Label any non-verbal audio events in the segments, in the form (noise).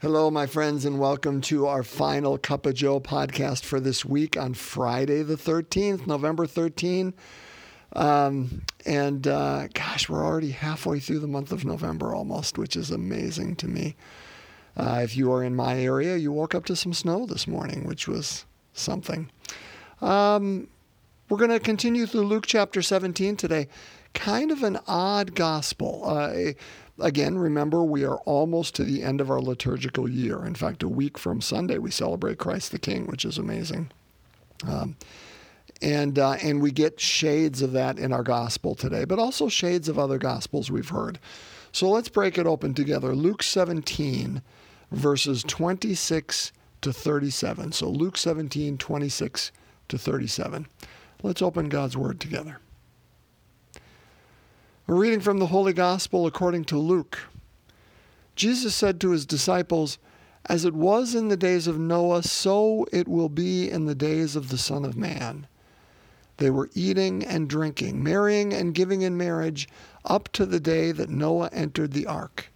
Hello, my friends, and welcome to our final Cup of Joe podcast for this week on Friday, the 13th, November 13. Um, and uh, gosh, we're already halfway through the month of November almost, which is amazing to me. Uh, if you are in my area, you woke up to some snow this morning, which was something. Um, we're going to continue through Luke chapter 17 today. Kind of an odd gospel. Uh, Again, remember, we are almost to the end of our liturgical year. In fact, a week from Sunday, we celebrate Christ the King, which is amazing. Um, and, uh, and we get shades of that in our gospel today, but also shades of other gospels we've heard. So let's break it open together. Luke 17, verses 26 to 37. So Luke 17, 26 to 37. Let's open God's Word together. A reading from the Holy Gospel according to Luke. Jesus said to his disciples, As it was in the days of Noah, so it will be in the days of the Son of Man. They were eating and drinking, marrying and giving in marriage, up to the day that Noah entered the ark,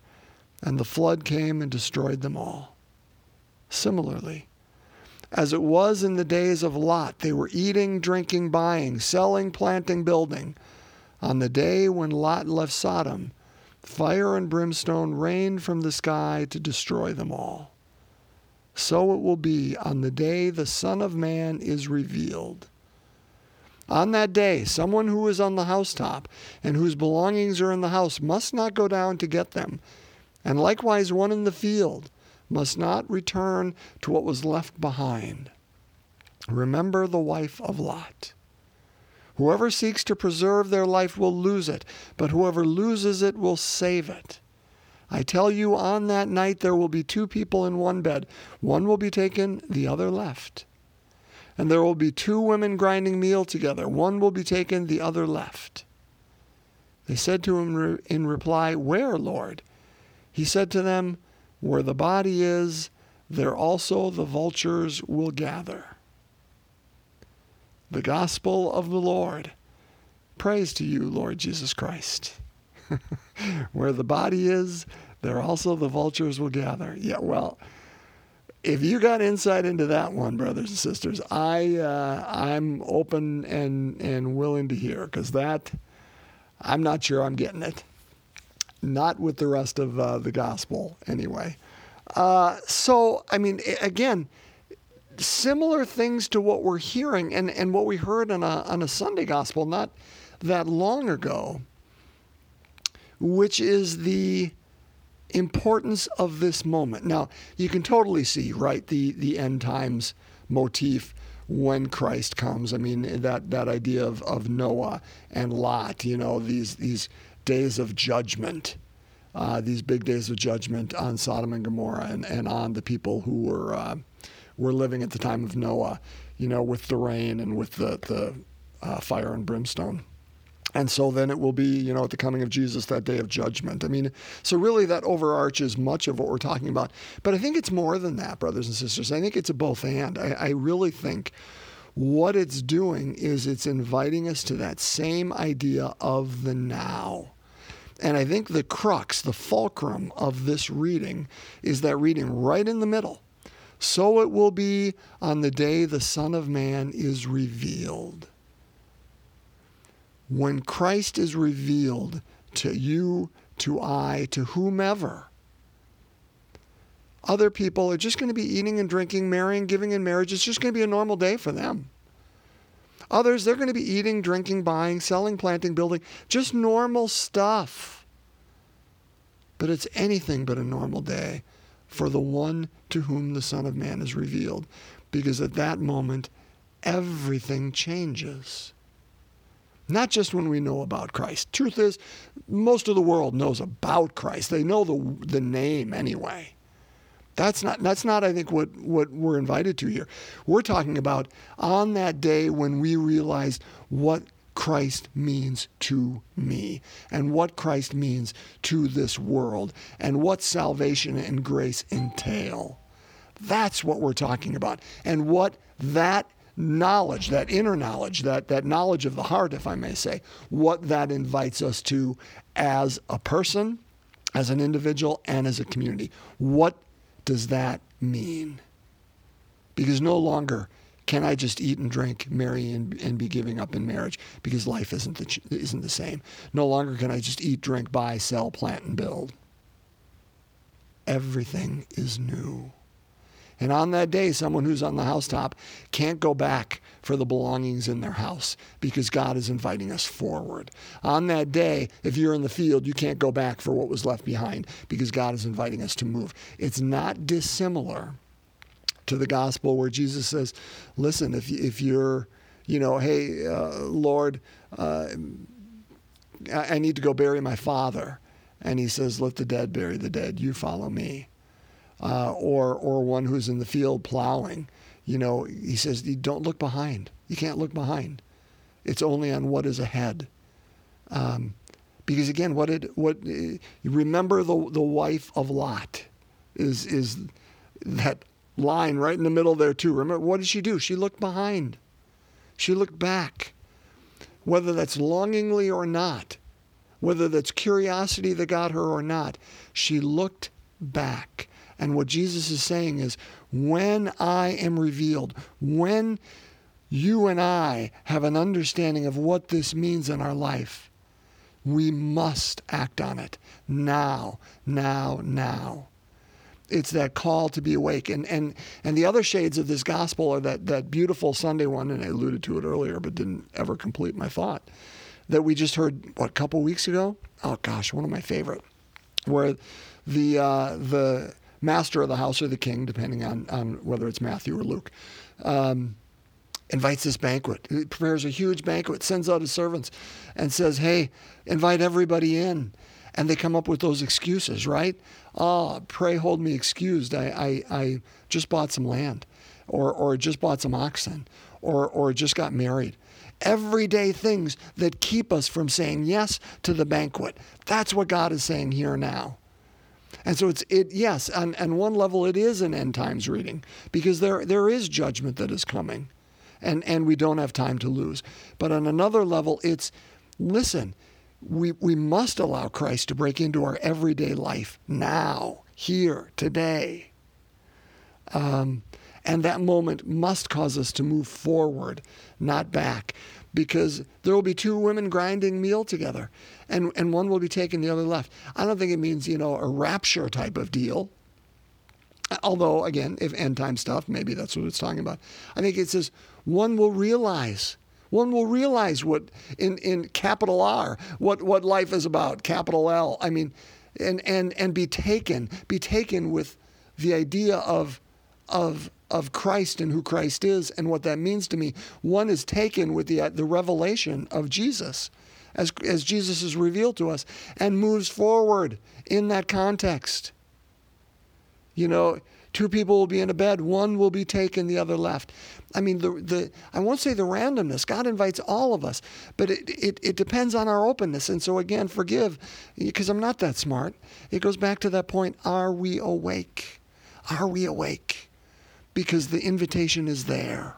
and the flood came and destroyed them all. Similarly, as it was in the days of Lot, they were eating, drinking, buying, selling, planting, building. On the day when Lot left Sodom, fire and brimstone rained from the sky to destroy them all. So it will be on the day the Son of Man is revealed. On that day, someone who is on the housetop and whose belongings are in the house must not go down to get them, and likewise one in the field must not return to what was left behind. Remember the wife of Lot. Whoever seeks to preserve their life will lose it, but whoever loses it will save it. I tell you, on that night there will be two people in one bed. One will be taken, the other left. And there will be two women grinding meal together. One will be taken, the other left. They said to him in reply, Where, Lord? He said to them, Where the body is, there also the vultures will gather the gospel of the Lord. Praise to you, Lord Jesus Christ. (laughs) Where the body is, there also the vultures will gather. Yeah, well, if you got insight into that one, brothers and sisters, I uh, I'm open and and willing to hear because that I'm not sure I'm getting it. Not with the rest of uh, the gospel, anyway. Uh, so I mean, again, similar things to what we're hearing and, and what we heard on a, on a Sunday gospel not that long ago, which is the importance of this moment. Now, you can totally see, right, the, the end times motif when Christ comes. I mean, that, that idea of, of Noah and Lot, you know, these, these days of judgment. Uh, these big days of judgment on Sodom and Gomorrah and, and on the people who were uh, were living at the time of Noah, you know, with the rain and with the, the uh, fire and brimstone. And so then it will be, you know, at the coming of Jesus, that day of judgment. I mean, so really that overarches much of what we're talking about. But I think it's more than that, brothers and sisters. I think it's a both and. I, I really think what it's doing is it's inviting us to that same idea of the now. And I think the crux, the fulcrum of this reading is that reading right in the middle so it will be on the day the Son of Man is revealed. When Christ is revealed to you, to I, to whomever, other people are just going to be eating and drinking, marrying, giving in marriage. It's just going to be a normal day for them. Others, they're going to be eating, drinking, buying, selling, planting, building, just normal stuff. But it's anything but a normal day for the one to whom the Son of Man is revealed. Because at that moment, everything changes. Not just when we know about Christ. Truth is, most of the world knows about Christ. They know the, the name anyway. That's not, that's not, I think, what, what we're invited to here. We're talking about on that day when we realize what Christ means to me and what Christ means to this world and what salvation and grace entail. That's what we're talking about. And what that knowledge, that inner knowledge, that, that knowledge of the heart, if I may say, what that invites us to as a person, as an individual, and as a community. What does that mean? Because no longer can I just eat and drink, marry, and, and be giving up in marriage because life isn't the, isn't the same. No longer can I just eat, drink, buy, sell, plant, and build. Everything is new. And on that day, someone who's on the housetop can't go back for the belongings in their house because God is inviting us forward. On that day, if you're in the field, you can't go back for what was left behind because God is inviting us to move. It's not dissimilar to the gospel where Jesus says, listen, if, if you're, you know, hey, uh, Lord, uh, I need to go bury my father. And he says, let the dead bury the dead. You follow me. Uh, or, or one who's in the field plowing, you know, he says, don't look behind. You can't look behind. It's only on what is ahead. Um, because again, what did what remember the the wife of Lot is is that line right in the middle there too. Remember what did she do? She looked behind. She looked back. Whether that's longingly or not, whether that's curiosity that got her or not, she looked back. And what Jesus is saying is when I am revealed, when you and I have an understanding of what this means in our life, we must act on it now, now, now it's that call to be awake. And and and the other shades of this gospel are that that beautiful Sunday one, and I alluded to it earlier, but didn't ever complete my thought. That we just heard what a couple weeks ago. Oh gosh, one of my favorite, where the uh, the master of the house or the king, depending on on whether it's Matthew or Luke. Um, invites this banquet. He prepares a huge banquet, sends out his servants, and says, Hey, invite everybody in and they come up with those excuses, right? Oh, pray hold me excused. I, I, I just bought some land, or, or just bought some oxen, or, or just got married. Everyday things that keep us from saying yes to the banquet. That's what God is saying here now. And so it's it yes, on, on one level it is an end times reading because there there is judgment that is coming. And and we don't have time to lose. But on another level, it's listen, we, we must allow Christ to break into our everyday life now, here, today. Um, and that moment must cause us to move forward, not back, because there will be two women grinding meal together, and, and one will be taken, the other left. I don't think it means, you know, a rapture type of deal. Although, again, if end time stuff, maybe that's what it's talking about. I think it says one will realize one will realize what in, in capital R, what, what life is about, capital L. I mean, and, and, and be taken, be taken with the idea of, of, of Christ and who Christ is and what that means to me. One is taken with the, uh, the revelation of Jesus as, as Jesus is revealed to us and moves forward in that context. You know, Two people will be in a bed, one will be taken, the other left. I mean, the, the I won't say the randomness. God invites all of us, but it, it, it depends on our openness. And so, again, forgive because I'm not that smart. It goes back to that point are we awake? Are we awake? Because the invitation is there.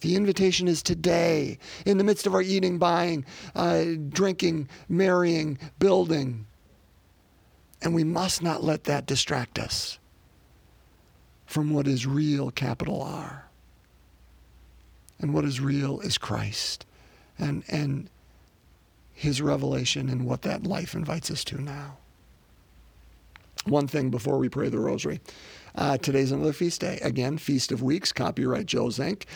The invitation is today, in the midst of our eating, buying, uh, drinking, marrying, building. And we must not let that distract us from what is real, capital R. And what is real is Christ and, and his revelation and what that life invites us to now. One thing before we pray the rosary. Uh, today's another feast day. Again, Feast of Weeks, copyright Joe Zink.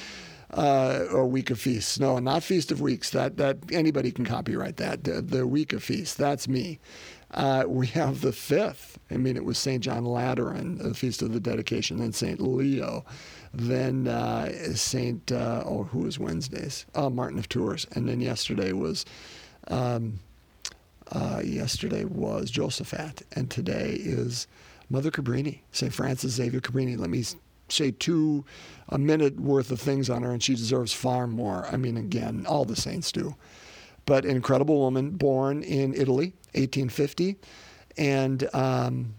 Uh, or week of feasts. No, not feast of weeks. That that anybody can copyright that. The, the week of feasts. That's me. Uh, we have the fifth. I mean, it was St. John Lateran, the Feast of the Dedication, then St. Leo, then uh, St. Uh, oh, who was Wednesdays? Oh, Martin of Tours. And then yesterday was. Um, uh, yesterday was Josaphat, and today is Mother Cabrini, St. Frances Xavier Cabrini. Let me say two, a minute worth of things on her, and she deserves far more. I mean, again, all the saints do but an incredible woman born in Italy, 1850, and um,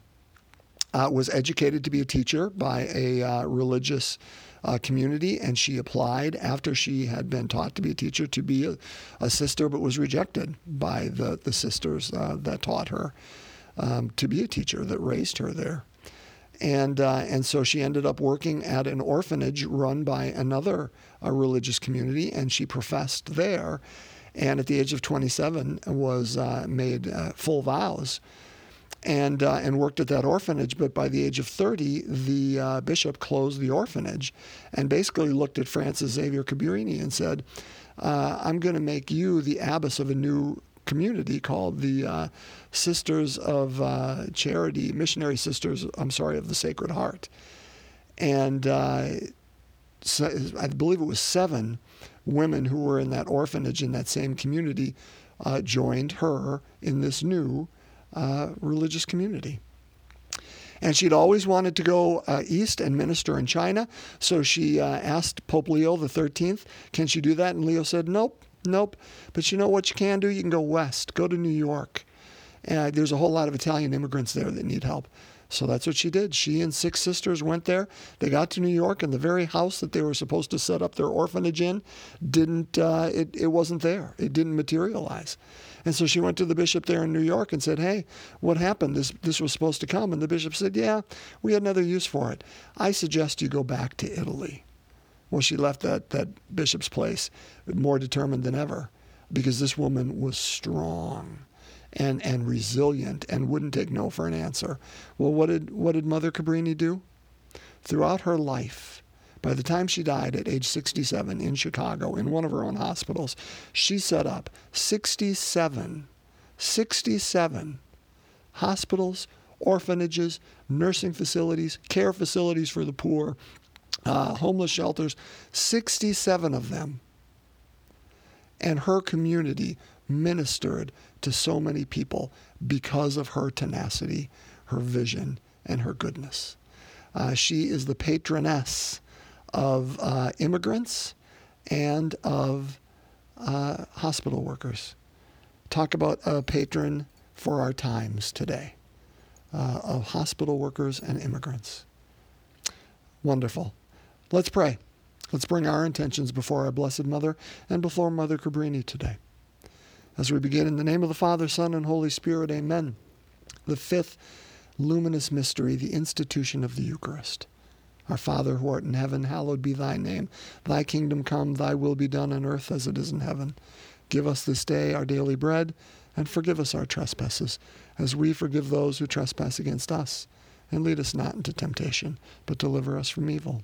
uh, was educated to be a teacher by a uh, religious uh, community, and she applied after she had been taught to be a teacher to be a, a sister, but was rejected by the the sisters uh, that taught her um, to be a teacher that raised her there. And, uh, and so she ended up working at an orphanage run by another uh, religious community, and she professed there. And at the age of 27, was uh, made uh, full vows and uh, and worked at that orphanage. But by the age of 30, the uh, bishop closed the orphanage, and basically looked at Frances Xavier Cabrini and said, uh, "I'm going to make you the abbess of a new." Community called the uh, Sisters of uh, Charity, Missionary Sisters, I'm sorry, of the Sacred Heart. And uh, so I believe it was seven women who were in that orphanage in that same community joined her in this new uh, religious community. And she'd always wanted to go uh, east and minister in China. So she uh, asked Pope Leo XIII, can she do that? And Leo said, nope, nope. But you know what you can do? You can go west, go to New York. And there's a whole lot of Italian immigrants there that need help. So that's what she did. She and six sisters went there. They got to New York, and the very house that they were supposed to set up their orphanage in didn't. Uh, it it wasn't there. It didn't materialize. And so she went to the bishop there in New York and said, Hey, what happened? This, this was supposed to come. And the bishop said, Yeah, we had another use for it. I suggest you go back to Italy. Well, she left that, that bishop's place more determined than ever because this woman was strong and, and resilient and wouldn't take no for an answer. Well, what did, what did Mother Cabrini do? Throughout her life, by the time she died at age 67 in Chicago, in one of her own hospitals, she set up 67, 67 hospitals, orphanages, nursing facilities, care facilities for the poor, uh, homeless shelters, 67 of them. And her community ministered to so many people because of her tenacity, her vision, and her goodness. Uh, she is the patroness of uh, immigrants and of uh, hospital workers. Talk about a patron for our times today uh, of hospital workers and immigrants. Wonderful. Let's pray. Let's bring our intentions before our Blessed Mother and before Mother Cabrini today. As we begin in the name of the Father, Son, and Holy Spirit, amen. The fifth luminous mystery, the institution of the Eucharist. Our Father who art in heaven, hallowed be thy name. Thy kingdom come, thy will be done on earth as it is in heaven. Give us this day our daily bread, and forgive us our trespasses, as we forgive those who trespass against us. And lead us not into temptation, but deliver us from evil.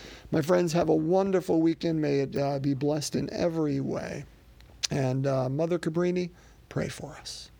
My friends, have a wonderful weekend. May it uh, be blessed in every way. And uh, Mother Cabrini, pray for us.